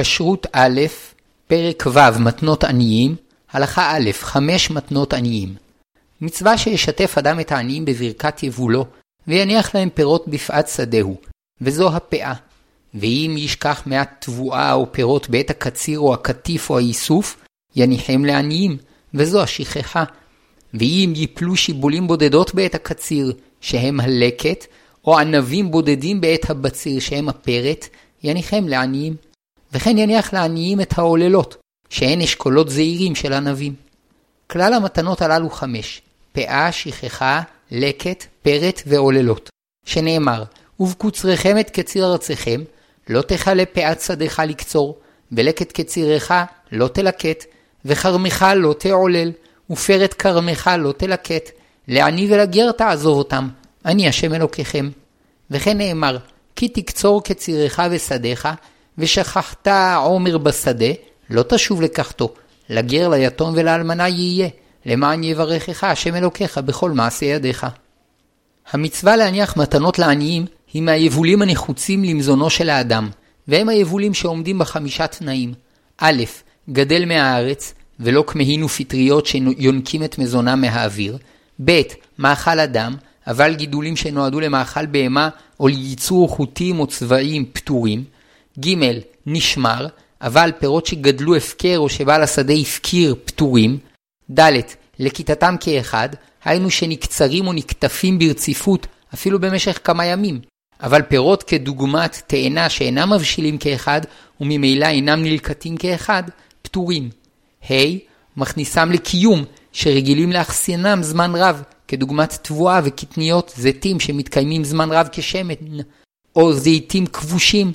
כשרות א', פרק ו' מתנות עניים, הלכה א', חמש מתנות עניים. מצווה שישתף אדם את העניים בברכת יבולו, ויניח להם פירות בפאת שדהו, וזו הפאה. ואם ישכח מעט תבואה או פירות בעת הקציר או הקטיף או האיסוף, יניחם לעניים, וזו השכחה. ואם יפלו שיבולים בודדות בעת הקציר, שהם הלקט, או ענבים בודדים בעת הבציר, שהם הפרת, יניחם לעניים. וכן יניח לעניים את העוללות, שהן אשכולות זעירים של ענבים. כלל המתנות הללו חמש, פאה, שכחה, לקט, פרת ועוללות, שנאמר, ובקוצריכם את קציר ארציכם, לא תכלה פאת שדך לקצור, ולקט קצירך לא תלקט, וכרמך לא תעולל, ופרת כרמך לא תלקט, לעני ולגר תעזוב אותם, אני השם אלוקיכם. וכן נאמר, כי תקצור קצירך ושדיך, ושכחת עומר בשדה, לא תשוב לקחתו, לגר ליתום ולאלמנה יהיה, למען יברכך השם אלוקיך בכל מעשה ידיך. המצווה להניח מתנות לעניים היא מהיבולים הנחוצים למזונו של האדם, והם היבולים שעומדים בחמישה תנאים. א', גדל מהארץ, ולא כמהין ופטריות שיונקים את מזונם מהאוויר. ב', מאכל אדם, אבל גידולים שנועדו למאכל בהמה או לייצור חוטים או צבעים פטורים. ג', נשמר, אבל פירות שגדלו הפקר או שבעל השדה הפקיר פטורים. ד', לכיתתם כאחד, היינו שנקצרים או נקטפים ברציפות אפילו במשך כמה ימים. אבל פירות כדוגמת תאנה שאינם מבשילים כאחד וממילא אינם נלקטים כאחד, פטורים. ה' מכניסם לקיום שרגילים לאחסיינם זמן רב, כדוגמת תבואה וקטניות זיתים שמתקיימים זמן רב כשמן, או זיתים כבושים,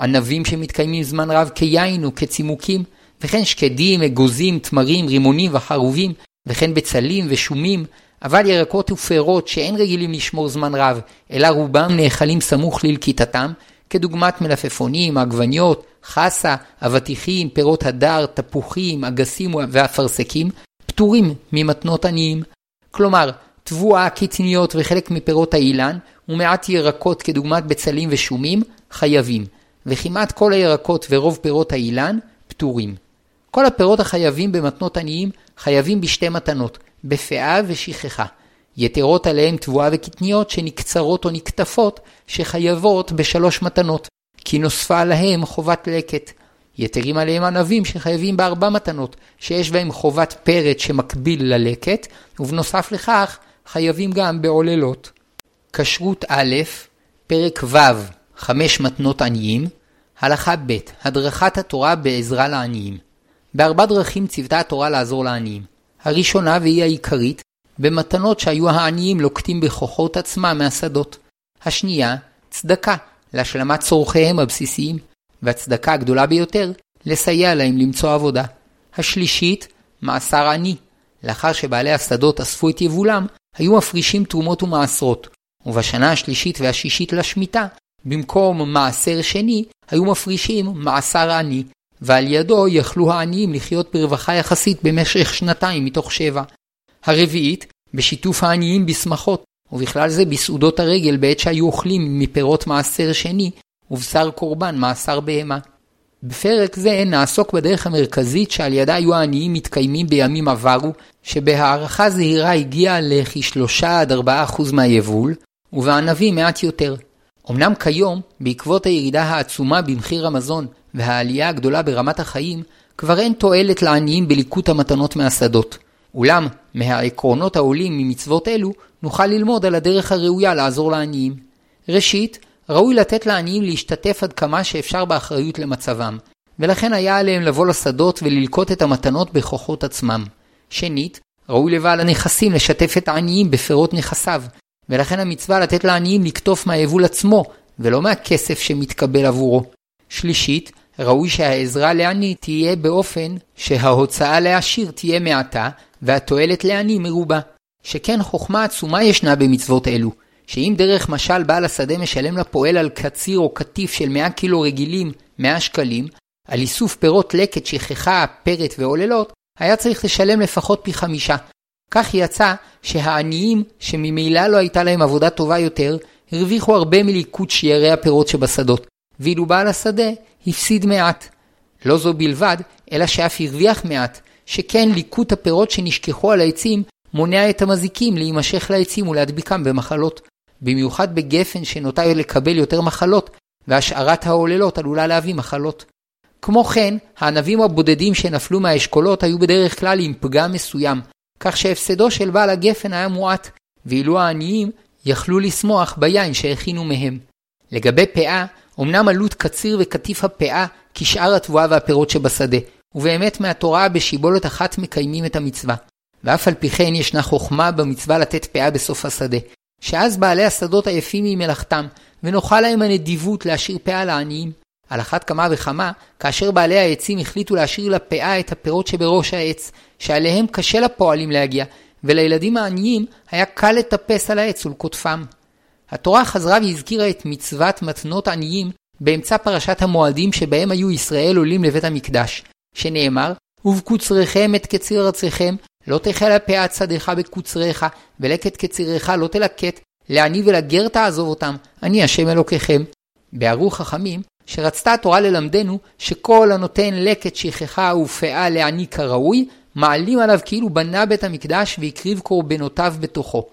ענבים שמתקיימים זמן רב כיין או כצימוקים, וכן שקדים, אגוזים, תמרים, רימונים וחרובים, וכן בצלים ושומים, אבל ירקות ופירות שאין רגילים לשמור זמן רב, אלא רובם נאכלים סמוך ללקיטתם, כדוגמת מלפפונים, עגבניות, חסה, אבטיחים, פירות הדר, תפוחים, אגסים ואפרסקים, פטורים ממתנות עניים. כלומר, תבואה, קטניות וחלק מפירות האילן, ומעט ירקות כדוגמת בצלים ושומים, חייבים, וכמעט כל הירקות ורוב פירות האילן, פטורים. כל הפירות החייבים במתנות עניים חייבים בשתי מתנות, בפאה ושכחה. יתרות עליהם תבואה וקטניות שנקצרות או נקטפות, שחייבות בשלוש מתנות, כי נוספה עליהם חובת לקט. יתרים עליהם ענבים שחייבים בארבע מתנות, שיש בהם חובת פרט שמקביל ללקט, ובנוסף לכך חייבים גם בעוללות. כשרות א', פרק ו', חמש מתנות עניים, הלכה ב', הדרכת התורה בעזרה לעניים. בארבע דרכים ציוותה התורה לעזור לעניים. הראשונה והיא העיקרית, במתנות שהיו העניים לוקטים בכוחות עצמם מהשדות. השנייה, צדקה, להשלמת צורכיהם הבסיסיים, והצדקה הגדולה ביותר, לסייע להם למצוא עבודה. השלישית, מעשר עני. לאחר שבעלי השדות אספו את יבולם, היו מפרישים תרומות ומעשרות, ובשנה השלישית והשישית לשמיטה, במקום מעשר שני, היו מפרישים מעשר עני, ועל ידו יכלו העניים לחיות ברווחה יחסית במשך שנתיים מתוך שבע. הרביעית, בשיתוף העניים בשמחות, ובכלל זה בסעודות הרגל בעת שהיו אוכלים מפירות מעשר שני, ובשר קורבן מעשר בהמה. בפרק זה נעסוק בדרך המרכזית שעל ידה היו העניים מתקיימים בימים עברו, שבהערכה זהירה הגיעה לכ-3 עד 4 מהיבול, ובענבים מעט יותר. אמנם כיום, בעקבות הירידה העצומה במחיר המזון והעלייה הגדולה ברמת החיים, כבר אין תועלת לעניים בליקוט המתנות מהשדות. אולם, מהעקרונות העולים ממצוות אלו, נוכל ללמוד על הדרך הראויה לעזור לעניים. ראשית, ראוי לתת לעניים להשתתף עד כמה שאפשר באחריות למצבם, ולכן היה עליהם לבוא לשדות וללקוט את המתנות בכוחות עצמם. שנית, ראוי לבעל הנכסים לשתף את העניים בפירות נכסיו, ולכן המצווה לתת לעניים לקטוף מהיבול עצמו, ולא מהכסף שמתקבל עבורו. שלישית, ראוי שהעזרה לעני תהיה באופן שההוצאה לעשיר תהיה מעטה, והתועלת לעני מרובה. שכן חוכמה עצומה ישנה במצוות אלו, שאם דרך משל בעל השדה משלם לפועל על קציר או קטיף של 100 קילו רגילים 100 שקלים, על איסוף פירות לקט, שכחה, פרט ועוללות, היה צריך לשלם לפחות פי חמישה. כך יצא שהעניים, שממילא לא הייתה להם עבודה טובה יותר, הרוויחו הרבה מליקוט שיירי הפירות שבשדות, ואילו בעל השדה הפסיד מעט. לא זו בלבד, אלא שאף הרוויח מעט, שכן ליקוט הפירות שנשכחו על העצים מונע את המזיקים להימשך לעצים ולהדביקם במחלות. במיוחד בגפן שנוטה לקבל יותר מחלות, והשארת העוללות עלולה להביא מחלות. כמו כן, הענבים הבודדים שנפלו מהאשכולות היו בדרך כלל עם פגם מסוים, כך שהפסדו של בעל הגפן היה מועט, ואילו העניים יכלו לשמוח ביין שהכינו מהם. לגבי פאה, אמנם עלות קציר וקטיף הפאה כשאר התבואה והפירות שבשדה, ובאמת מהתורה בשיבולת אחת מקיימים את המצווה. ואף על פי כן ישנה חוכמה במצווה לתת פאה בסוף השדה, שאז בעלי השדות עייפים ממלאכתם, ונוחה להם הנדיבות להשאיר פאה לעניים. על אחת כמה וכמה, כאשר בעלי העצים החליטו להשאיר לפאה את הפירות שבראש העץ, שעליהם קשה לפועלים להגיע, ולילדים העניים היה קל לטפס על העץ ולקוטפם. התורה חזרה והזכירה את מצוות מתנות עניים באמצע פרשת המועדים שבהם היו ישראל עולים לבית המקדש, שנאמר, ובקוצריכם את קציר ארציכם, לא תחל פאת שדך בקוצריך, ולקט קציריך לא תלקט, לעני ולגר תעזוב אותם, אני השם אלוקיכם. בערו חכמים, שרצתה התורה ללמדנו שכל הנותן לקט שכחה ופאה לעני כראוי, מעלים עליו כאילו בנה בית המקדש והקריב קורבנותיו בתוכו.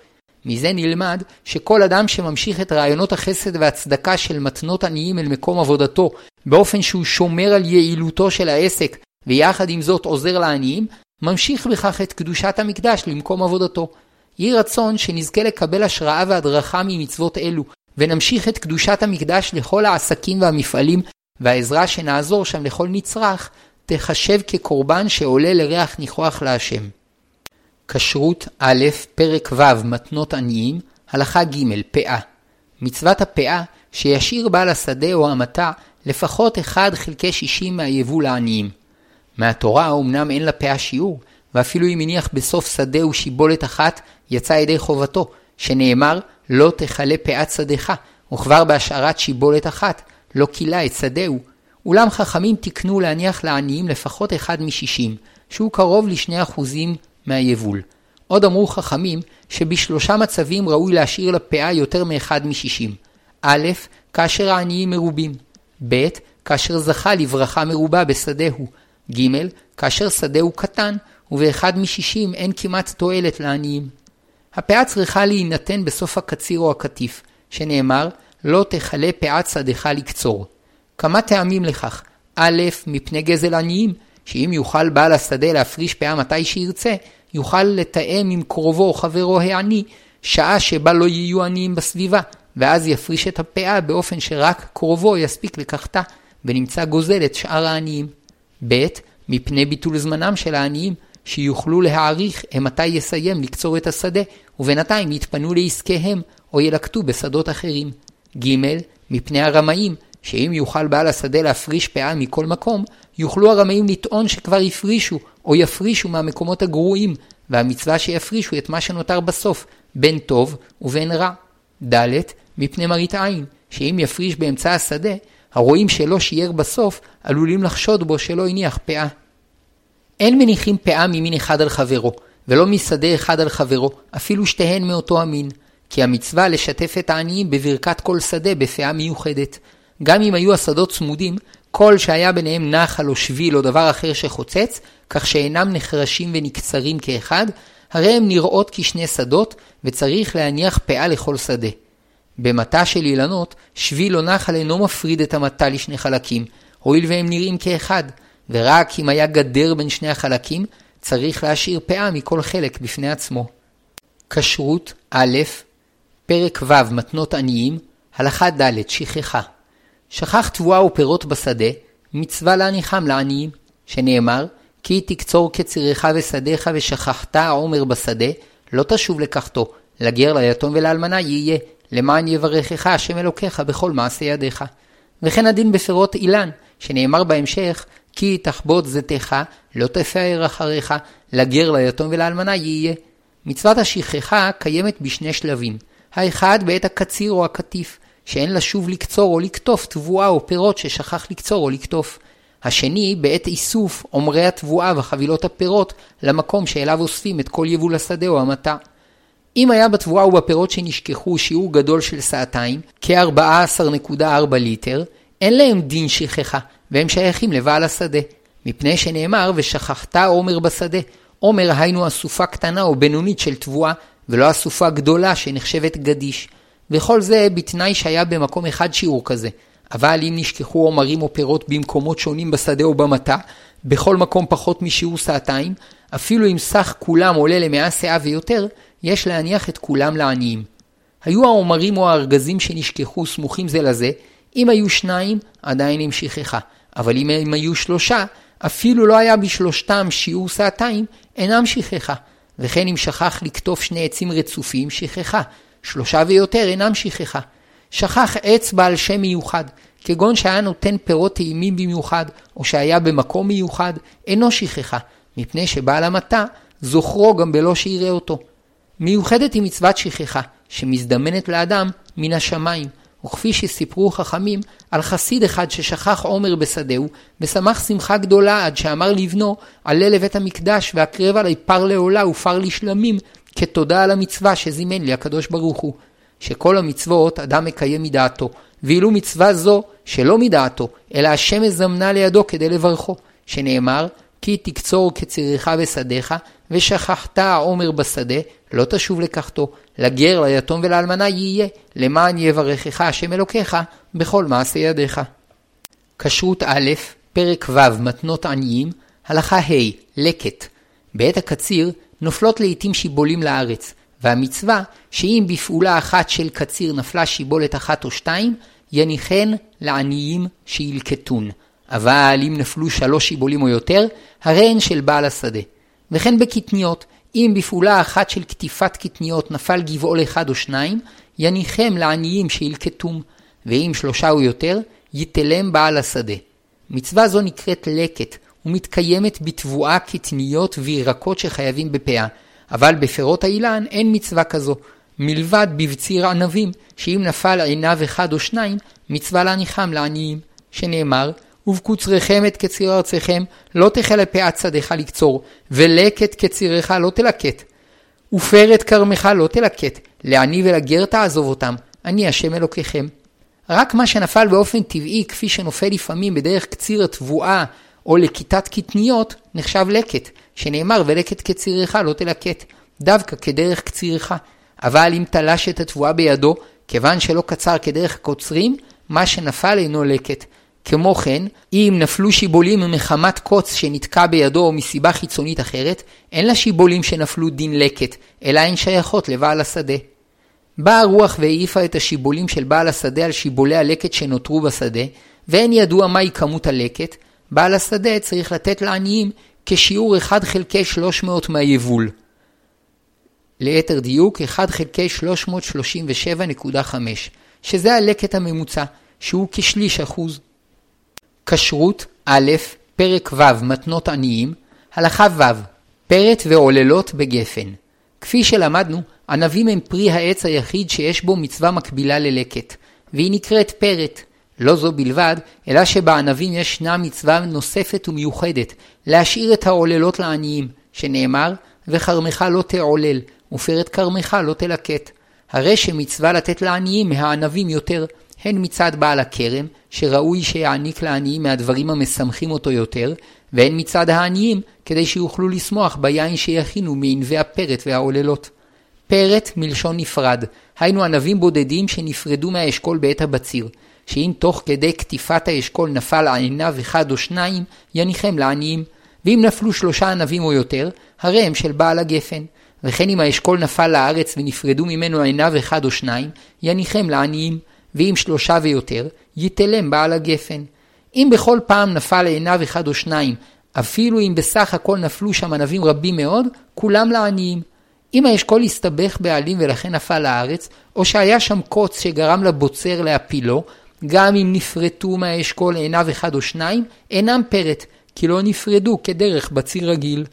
מזה נלמד שכל אדם שממשיך את רעיונות החסד והצדקה של מתנות עניים אל מקום עבודתו, באופן שהוא שומר על יעילותו של העסק, ויחד עם זאת עוזר לעניים, ממשיך בכך את קדושת המקדש למקום עבודתו. יהי רצון שנזכה לקבל השראה והדרכה ממצוות אלו, ונמשיך את קדושת המקדש לכל העסקים והמפעלים, והעזרה שנעזור שם לכל נצרך, תחשב כקורבן שעולה לריח ניחוח להשם. כשרות א', פרק ו', מתנות עניים, הלכה ג', פאה. מצוות הפאה, שישאיר בעל השדה או המטע לפחות 1 חלקי 60 מהיבול לעניים. מהתורה אמנם אין לפאה שיעור, ואפילו אם הניח בסוף שדה ושיבולת אחת, יצא ידי חובתו, שנאמר לא תכלה פאת שדך, וכבר בהשארת שיבולת אחת, לא כילה את שדהו. אולם חכמים תיקנו להניח לעניים לפחות אחד משישים, שהוא קרוב לשני אחוזים מהיבול. עוד אמרו חכמים שבשלושה מצבים ראוי להשאיר לפאה יותר מאחד משישים. א', כאשר העניים מרובים. ב', כאשר זכה לברכה מרובה בשדהו. ג', כאשר שדהו קטן, ובאחד משישים אין כמעט תועלת לעניים. הפאה צריכה להינתן בסוף הקציר או הקטיף, שנאמר, לא תכלה פאת שדך לקצור. כמה טעמים לכך. א', מפני גזל עניים, שאם יוכל בעל השדה להפריש פאה מתי שירצה, יוכל לתאם עם קרובו או חברו העני, שעה שבה לא יהיו עניים בסביבה, ואז יפריש את הפאה באופן שרק קרובו יספיק לקחתה, ונמצא גוזל את שאר העניים. ב. מפני ביטול זמנם של העניים, שיוכלו להעריך מתי יסיים לקצור את השדה, ובינתיים יתפנו לעסקיהם, או ילקטו בשדות אחרים. ג. מפני הרמאים, שאם יוכל בעל השדה להפריש פאה מכל מקום, יוכלו הרמאים לטעון שכבר הפרישו, או יפרישו מהמקומות הגרועים, והמצווה שיפרישו את מה שנותר בסוף, בין טוב ובין רע. ד. מפני מראית עין, שאם יפריש באמצע השדה, הרואים שלא שיער בסוף, עלולים לחשוד בו שלא הניח פאה. אין מניחים פאה ממין אחד על חברו, ולא משדה אחד על חברו, אפילו שתיהן מאותו המין, כי המצווה לשתף את העניים בברכת כל שדה בפאה מיוחדת. גם אם היו השדות צמודים, כל שהיה ביניהם נחל או שביל או דבר אחר שחוצץ, כך שאינם נחרשים ונקצרים כאחד, הרי הם נראות כשני שדות, וצריך להניח פאה לכל שדה. במטע של אילנות, שביל או נחל אינו מפריד את המטע לשני חלקים, הואיל והם נראים כאחד, ורק אם היה גדר בין שני החלקים, צריך להשאיר פאה מכל חלק בפני עצמו. כשרות א', פרק ו' מתנות עניים, הלכה ד' שכחה. שכח תבואה ופירות בשדה, מצווה להניחם לעניים, שנאמר, כי תקצור קצירך ושדיך ושכחת העומר בשדה, לא תשוב לקחתו, לגר ליתום ולאלמנה יהיה, למען יברכך השם אלוקיך בכל מעשה ידיך. וכן הדין בפירות אילן, שנאמר בהמשך, כי תחבוט זיתך, לא תפאר אחריך, לגר ליתום ולאלמנה יהיה. מצוות השכחה קיימת בשני שלבים. האחד בעת הקציר או הקטיף, שאין לשוב לקצור או לקטוף תבואה או פירות ששכח לקצור או לקטוף. השני בעת איסוף עומרי התבואה וחבילות הפירות למקום שאליו אוספים את כל יבול השדה או המטע. אם היה בתבואה ובפירות שנשכחו שיעור גדול של סעתיים, כ-14.4 ליטר, אין להם דין שכחה, והם שייכים לבעל השדה, מפני שנאמר ושכחת עומר בשדה. עומר היינו אסופה קטנה או בינונית של תבואה, ולא אסופה גדולה שנחשבת גדיש. וכל זה בתנאי שהיה במקום אחד שיעור כזה. אבל אם נשכחו עומרים או פירות במקומות שונים בשדה או במטע, בכל מקום פחות משיעור סעתיים, אפילו אם סך כולם עולה למאה שאה ויותר, יש להניח את כולם לעניים. היו העומרים או הארגזים שנשכחו סמוכים זה לזה, אם היו שניים, עדיין עם שכחה, אבל אם הם היו שלושה, אפילו לא היה בשלושתם שיעור סעתיים, אינם שכחה. וכן אם שכח לקטוף שני עצים רצופים, שכחה. שלושה ויותר אינם שכחה. שכח עץ בעל שם מיוחד, כגון שהיה נותן פירות טעימים במיוחד, או שהיה במקום מיוחד, אינו שכחה, מפני שבעל המטע זוכרו גם בלא שיראה אותו. מיוחדת היא מצוות שכחה, שמזדמנת לאדם מן השמיים, וכפי שסיפרו חכמים על חסיד אחד ששכח עומר בשדהו, ושמח שמחה גדולה עד שאמר לבנו, עלה לבית המקדש והקרב עלי פר לעולה ופר לשלמים, כתודה על המצווה שזימן לי הקדוש ברוך הוא. שכל המצוות אדם מקיים מדעתו, ואילו מצווה זו שלא מדעתו, אלא השם מזמנה לידו כדי לברכו, שנאמר, כי תקצור כצריך בשדיך, ושכחת העומר בשדה, לא תשוב לקחתו, לגר, ליתום ולאלמנה יהיה, למען יברכך השם אלוקיך בכל מעשה ידיך. כשרות א', פרק ו', מתנות עניים, הלכה ה', לקט. בעת הקציר נופלות לעתים שיבולים לארץ, והמצווה שאם בפעולה אחת של קציר נפלה שיבולת אחת או שתיים, יניחן לעניים שילקטון. אבל אם נפלו שלוש שיבולים או יותר, הרי הן של בעל השדה. וכן בקטניות, אם בפעולה אחת של קטיפת קטניות נפל גבעול אחד או שניים, יניחם לעניים שילקטום, ואם שלושה או יותר, יתלם בעל השדה. מצווה זו נקראת לקט, ומתקיימת בתבואה קטניות וירקות שחייבים בפאה, אבל בפירות האילן אין מצווה כזו, מלבד בבציר ענבים, שאם נפל עיניו אחד או שניים, מצווה להניחם לעניים, שנאמר, ובקוצריכם את קציר ארציכם, לא תחלה פאת שדך לקצור, ולקט קצירך לא תלקט. ופרת כרמך לא תלקט, לעני ולגר תעזוב אותם, אני השם אלוקיכם. רק מה שנפל באופן טבעי, כפי שנופל לפעמים בדרך קציר התבואה, או לכיתת קטניות, נחשב לקט, שנאמר ולקט קצירך לא תלקט, דווקא כדרך קצירך. אבל אם תלש את התבואה בידו, כיוון שלא קצר כדרך קוצרים, מה שנפל אינו לקט. כמו כן, אם נפלו שיבולים מחמת קוץ שנתקע בידו או מסיבה חיצונית אחרת, אין לשיבולים שנפלו דין לקט, אלא הן שייכות לבעל השדה. באה הרוח והעיפה את השיבולים של בעל השדה על שיבולי הלקט שנותרו בשדה, ואין ידוע מהי כמות הלקט, בעל השדה צריך לתת לעניים כשיעור 1 חלקי 300 מהיבול. ליתר דיוק 1 חלקי 337.5, שזה הלקט הממוצע, שהוא כשליש אחוז. כשרות א', פרק ו', מתנות עניים, הלכה ו', פרט ועוללות בגפן. כפי שלמדנו, ענבים הם פרי העץ היחיד שיש בו מצווה מקבילה ללקט, והיא נקראת פרט. לא זו בלבד, אלא שבענבים ישנה מצווה נוספת ומיוחדת, להשאיר את העוללות לעניים, שנאמר, וכרמך לא תעולל, ופרת כרמך לא תלקט. הרי שמצווה לתת לעניים מהענבים יותר, הן מצד בעל הכרם, שראוי שיעניק לעניים מהדברים המשמחים אותו יותר, והן מצד העניים, כדי שיוכלו לשמוח ביין שיכינו מענבי הפרט והעוללות. פרט מלשון נפרד, היינו ענבים בודדים שנפרדו מהאשכול בעת הבציר, שאם תוך כדי קטיפת האשכול נפל עיניו אחד או שניים, יניחם לעניים, ואם נפלו שלושה ענבים או יותר, הרי הם של בעל הגפן. וכן אם האשכול נפל לארץ ונפרדו ממנו עיניו אחד או שניים, יניחם לעניים, ואם שלושה ויותר, יתלם בעל הגפן. אם בכל פעם נפל לעיניו אחד או שניים, אפילו אם בסך הכל נפלו שם ענבים רבים מאוד, כולם לעניים. אם האשכול הסתבך בעלים ולכן נפל לארץ, או שהיה שם קוץ שגרם לבוצר להפילו, גם אם נפרטו מהאשכול עיניו אחד או שניים, אינם פרט, כי לא נפרדו כדרך בציר רגיל.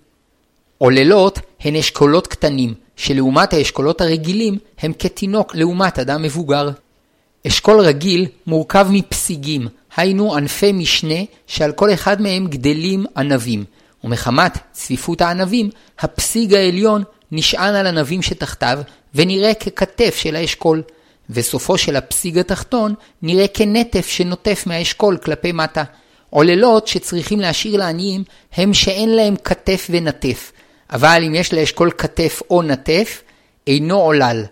עוללות הן אשכולות קטנים, שלעומת האשכולות הרגילים הם כתינוק לעומת אדם מבוגר. אשכול רגיל מורכב מפסיגים, היינו ענפי משנה שעל כל אחד מהם גדלים ענבים, ומחמת צפיפות הענבים, הפסיג העליון נשען על ענבים שתחתיו, ונראה ככתף של האשכול, וסופו של הפסיג התחתון נראה כנטף שנוטף מהאשכול כלפי מטה. עוללות שצריכים להשאיר לעניים הם שאין להם כתף ונטף, אבל אם יש לאשכול כתף או נטף, אינו עולל.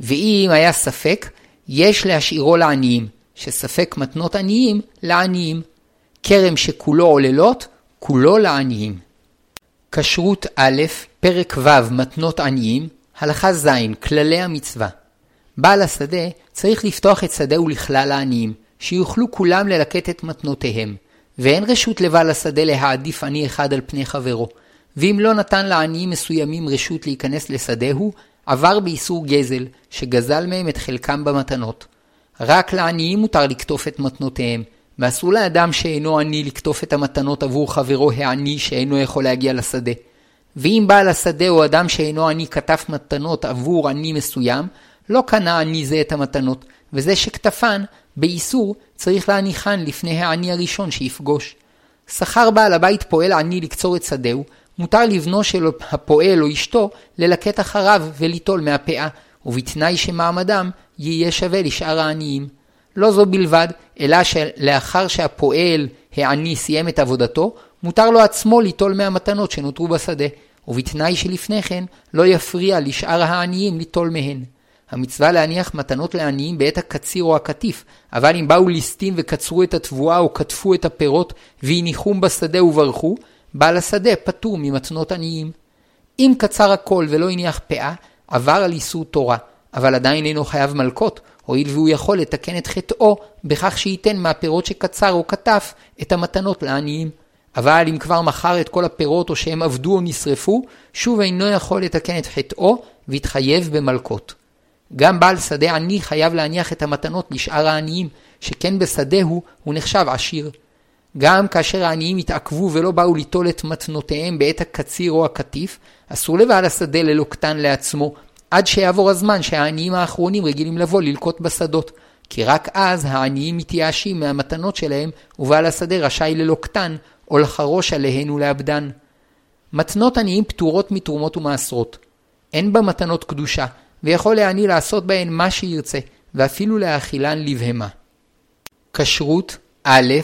ואם היה ספק, יש להשאירו לעניים, שספק מתנות עניים לעניים. כרם שכולו עוללות, כולו לעניים. כשרות א', פרק ו', מתנות עניים, הלכה ז', כללי המצווה. בעל השדה צריך לפתוח את שדהו לכלל העניים, שיוכלו כולם ללקט את מתנותיהם, ואין רשות לבעל השדה להעדיף עני אחד על פני חברו, ואם לא נתן לעניים מסוימים רשות להיכנס לשדהו, עבר באיסור גזל, שגזל מהם את חלקם במתנות. רק לעניים מותר לקטוף את מתנותיהם, ואסור לאדם שאינו עני לקטוף את המתנות עבור חברו העני שאינו יכול להגיע לשדה. ואם בעל השדה או אדם שאינו עני כתף מתנות עבור עני מסוים, לא קנה עני זה את המתנות, וזה שכתפן, באיסור, צריך להניחן לפני העני הראשון שיפגוש. שכר בעל הבית פועל עני לקצור את שדהו, מותר לבנו של הפועל או אשתו ללקט אחריו וליטול מהפאה, ובתנאי שמעמדם יהיה שווה לשאר העניים. לא זו בלבד, אלא שלאחר שהפועל העני סיים את עבודתו, מותר לו עצמו ליטול מהמתנות שנותרו בשדה, ובתנאי שלפני כן לא יפריע לשאר העניים ליטול מהן. המצווה להניח מתנות לעניים בעת הקציר או הקטיף, אבל אם באו ליסטים וקצרו את התבואה או קטפו את הפירות והניחום בשדה וברחו, בעל השדה פטור ממתנות עניים. אם קצר הכל ולא הניח פאה, עבר על איסור תורה, אבל עדיין אינו חייב מלקות, הואיל והוא יכול לתקן את חטאו בכך שייתן מהפירות שקצר או כתף את המתנות לעניים. אבל אם כבר מכר את כל הפירות או שהם עבדו או נשרפו, שוב אינו יכול לתקן את חטאו והתחייב במלקות. גם בעל שדה עני חייב להניח את המתנות לשאר העניים, שכן בשדהו הוא נחשב עשיר. גם כאשר העניים התעכבו ולא באו ליטול את מתנותיהם בעת הקציר או הקטיף, אסור לבעל השדה ללוקטן לעצמו, עד שיעבור הזמן שהעניים האחרונים רגילים לבוא ללקוט בשדות. כי רק אז העניים מתייאשים מהמתנות שלהם, ובעל השדה רשאי ללוקטן, או לחרוש עליהן ולאבדן. מתנות עניים פטורות מתרומות ומעשרות. אין בה מתנות קדושה, ויכול לעני לעשות בהן מה שירצה, ואפילו להאכילן לבהמה. כשרות א',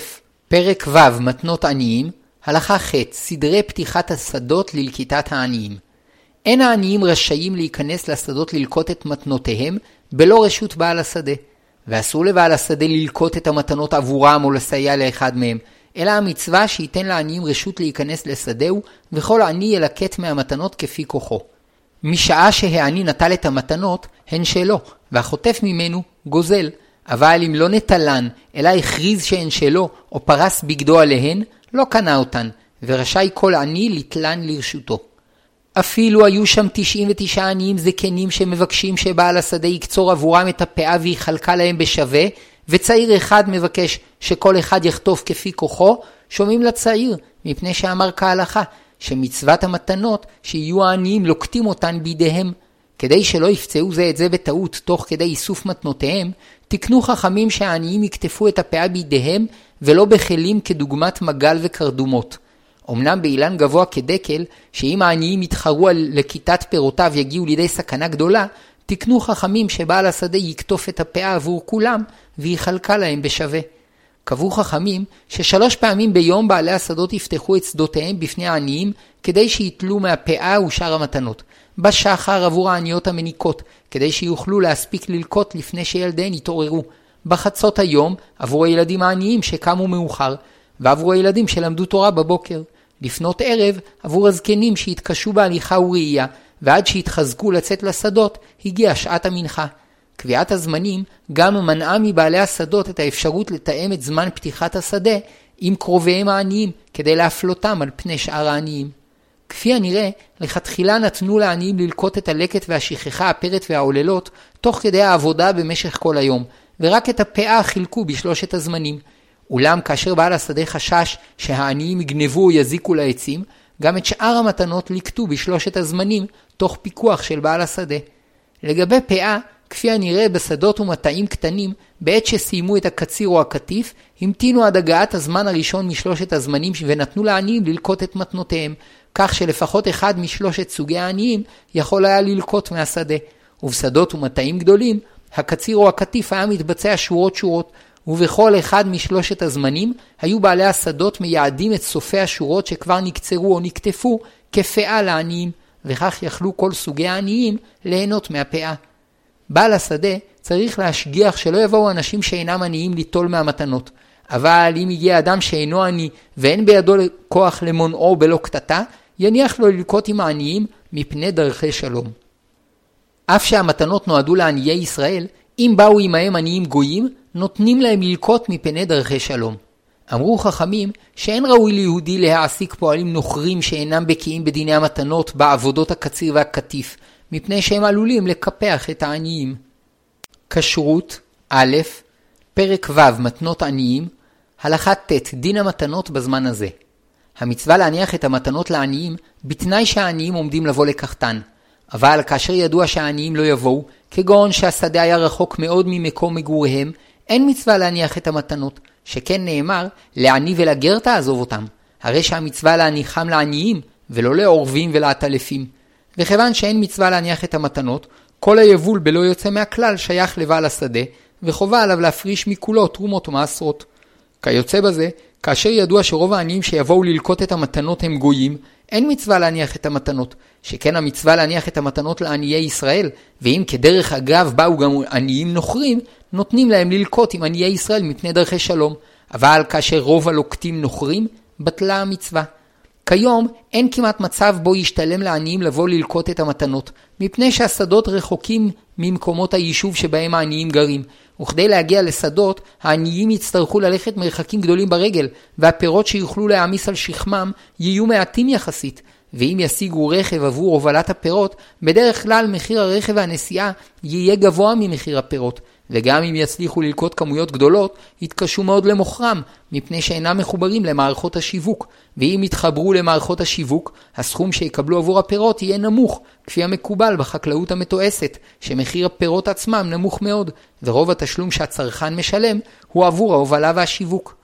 פרק ו' מתנות עניים, הלכה ח' סדרי פתיחת השדות ללקיטת העניים. אין העניים רשאים להיכנס לשדות ללקוט את מתנותיהם בלא רשות בעל השדה, ואסור לבעל השדה ללקוט את המתנות עבורם או לסייע לאחד מהם, אלא המצווה שייתן לעניים רשות להיכנס לשדהו, וכל עני ילקט מהמתנות כפי כוחו. משעה שהעני נטל את המתנות, הן שלו, והחוטף ממנו גוזל. אבל אם לא נטלן, אלא הכריז שהן שלו, או פרס בגדו עליהן, לא קנה אותן, ורשאי כל עני לתלן לרשותו. אפילו היו שם 99 עניים זקנים שמבקשים שבעל השדה יקצור עבורם את הפאה ויחלקה להם בשווה, וצעיר אחד מבקש שכל אחד יחטוף כפי כוחו, שומעים לצעיר, מפני שאמר כהלכה, שמצוות המתנות שיהיו העניים לוקטים אותן בידיהם. כדי שלא יפצעו זה את זה בטעות תוך כדי איסוף מתנותיהם, תקנו חכמים שהעניים יקטפו את הפאה בידיהם ולא בכלים כדוגמת מגל וקרדומות. אמנם באילן גבוה כדקל, שאם העניים יתחרו על לכיתת פירותיו יגיעו לידי סכנה גדולה, תקנו חכמים שבעל השדה יקטוף את הפאה עבור כולם, ויחלקה להם בשווה. קבעו חכמים ששלוש פעמים ביום בעלי השדות יפתחו את שדותיהם בפני העניים, כדי שיתלו מהפאה ושאר המתנות. בשחר עבור העניות המניקות, כדי שיוכלו להספיק ללקוט לפני שילדיהן יתעוררו. בחצות היום עבור הילדים העניים שקמו מאוחר, ועבור הילדים שלמדו תורה בבוקר. לפנות ערב עבור הזקנים שהתקשו בהליכה וראייה, ועד שהתחזקו לצאת לשדות, הגיעה שעת המנחה. קביעת הזמנים גם מנעה מבעלי השדות את האפשרות לתאם את זמן פתיחת השדה עם קרוביהם העניים, כדי להפלותם על פני שאר העניים. כפי הנראה, לכתחילה נתנו לעניים ללקוט את הלקט והשכחה, הפרט והעוללות, תוך כדי העבודה במשך כל היום, ורק את הפאה חילקו בשלושת הזמנים. אולם כאשר בעל השדה חשש שהעניים יגנבו או יזיקו לעצים, גם את שאר המתנות ליקטו בשלושת הזמנים, תוך פיקוח של בעל השדה. לגבי פאה, כפי הנראה בשדות ומטעים קטנים, בעת שסיימו את הקציר או הקטיף, המתינו עד הגעת הזמן הראשון משלושת הזמנים ונתנו לעניים ללקוט את מתנותיהם, כך שלפחות אחד משלושת סוגי העניים יכול היה ללקוט מהשדה. ובשדות ומטעים גדולים, הקציר או הקטיף היה מתבצע שורות שורות, ובכל אחד משלושת הזמנים היו בעלי השדות מייעדים את סופי השורות שכבר נקצרו או נקטפו כפאה לעניים, וכך יכלו כל סוגי העניים ליהנות מהפאה. בעל השדה צריך להשגיח שלא יבואו אנשים שאינם עניים ליטול מהמתנות, אבל אם הגיע אדם שאינו עני ואין בידו כוח למונעו בלא קטטה, יניח לו ללקוט עם העניים מפני דרכי שלום. אף שהמתנות נועדו לעניי ישראל, אם באו עמהם עניים גויים, נותנים להם ללקוט מפני דרכי שלום. אמרו חכמים שאין ראוי ליהודי להעסיק פועלים נוכרים שאינם בקיאים בדיני המתנות בעבודות הקציר והקטיף, מפני שהם עלולים לקפח את העניים. כשרות א', פרק ו' מתנות עניים, הלכה ט' דין המתנות בזמן הזה. המצווה להניח את המתנות לעניים בתנאי שהעניים עומדים לבוא לקחתן. אבל כאשר ידוע שהעניים לא יבואו, כגון שהשדה היה רחוק מאוד ממקום מגוריהם, אין מצווה להניח את המתנות, שכן נאמר, לעני ולגר תעזוב אותם. הרי שהמצווה להניחם לעניים, ולא לעורבים ולעטלפים. וכיוון שאין מצווה להניח את המתנות, כל היבול בלא יוצא מהכלל שייך לבעל השדה, וחובה עליו להפריש מכולו תרומות ומעשרות. כיוצא בזה, כאשר ידוע שרוב העניים שיבואו ללקוט את המתנות הם גויים, אין מצווה להניח את המתנות, שכן המצווה להניח את המתנות לעניי ישראל, ואם כדרך אגב באו גם עניים נוכרים, נותנים להם ללקוט עם עניי ישראל מפני דרכי שלום. אבל כאשר רוב הלוקטים נוכרים, בטלה המצווה. כיום אין כמעט מצב בו ישתלם לעניים לבוא ללקוט את המתנות, מפני שהשדות רחוקים ממקומות היישוב שבהם העניים גרים, וכדי להגיע לשדות, העניים יצטרכו ללכת מרחקים גדולים ברגל, והפירות שיוכלו להעמיס על שכמם יהיו מעטים יחסית, ואם ישיגו רכב עבור הובלת הפירות, בדרך כלל מחיר הרכב והנסיעה יהיה גבוה ממחיר הפירות, וגם אם יצליחו ללקוט כמויות גדולות, יתקשו מאוד למוכרם, מפני שאינם מחוברים למערכות השיווק, ואם יתחברו למערכות השיווק, הסכום שיקבלו עבור הפירות יהיה נמוך, כפי המקובל בחקלאות המתועסת, שמחיר הפירות עצמם נמוך מאוד, ורוב התשלום שהצרכן משלם הוא עבור ההובלה והשיווק.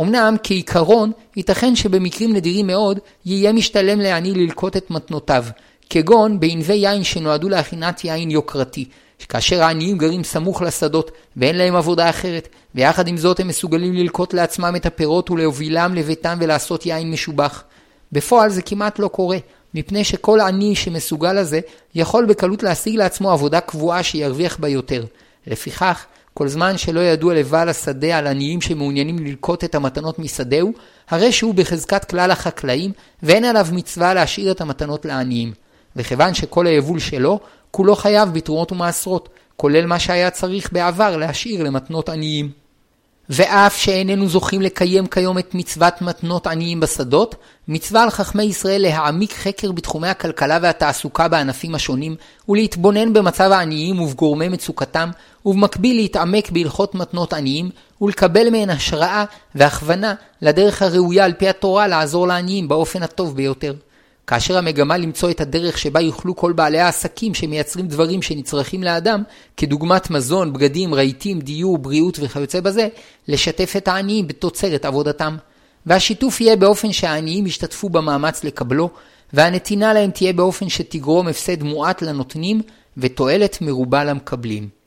אמנם כעיקרון, ייתכן שבמקרים נדירים מאוד, יהיה משתלם לעני ללקוט את מתנותיו, כגון בענבי יין שנועדו להכינת יין יוקרתי, כאשר העניים גרים סמוך לשדות ואין להם עבודה אחרת, ויחד עם זאת הם מסוגלים ללקוט לעצמם את הפירות ולהובילם לביתם ולעשות יין משובח. בפועל זה כמעט לא קורה, מפני שכל עני שמסוגל לזה יכול בקלות להשיג לעצמו עבודה קבועה שירוויח בה יותר. לפיכך, כל זמן שלא ידוע לבעל השדה על עניים שמעוניינים ללקוט את המתנות משדהו, הרי שהוא בחזקת כלל החקלאים, ואין עליו מצווה להשאיר את המתנות לעניים. וכיוון שכל היבול שלו, כולו חייב בתרומות ומעשרות, כולל מה שהיה צריך בעבר להשאיר למתנות עניים. ואף שאיננו זוכים לקיים כיום את מצוות מתנות עניים בשדות, מצווה על חכמי ישראל להעמיק חקר בתחומי הכלכלה והתעסוקה בענפים השונים, ולהתבונן במצב העניים ובגורמי מצוקתם, ובמקביל להתעמק בהלכות מתנות עניים, ולקבל מהן השראה והכוונה לדרך הראויה על פי התורה לעזור לעניים באופן הטוב ביותר. כאשר המגמה למצוא את הדרך שבה יוכלו כל בעלי העסקים שמייצרים דברים שנצרכים לאדם, כדוגמת מזון, בגדים, רהיטים, דיור, בריאות וכיוצא בזה, לשתף את העניים בתוצרת עבודתם. והשיתוף יהיה באופן שהעניים ישתתפו במאמץ לקבלו, והנתינה להם תהיה באופן שתגרום הפסד מועט לנותנים ותועלת מרובה למקבלים.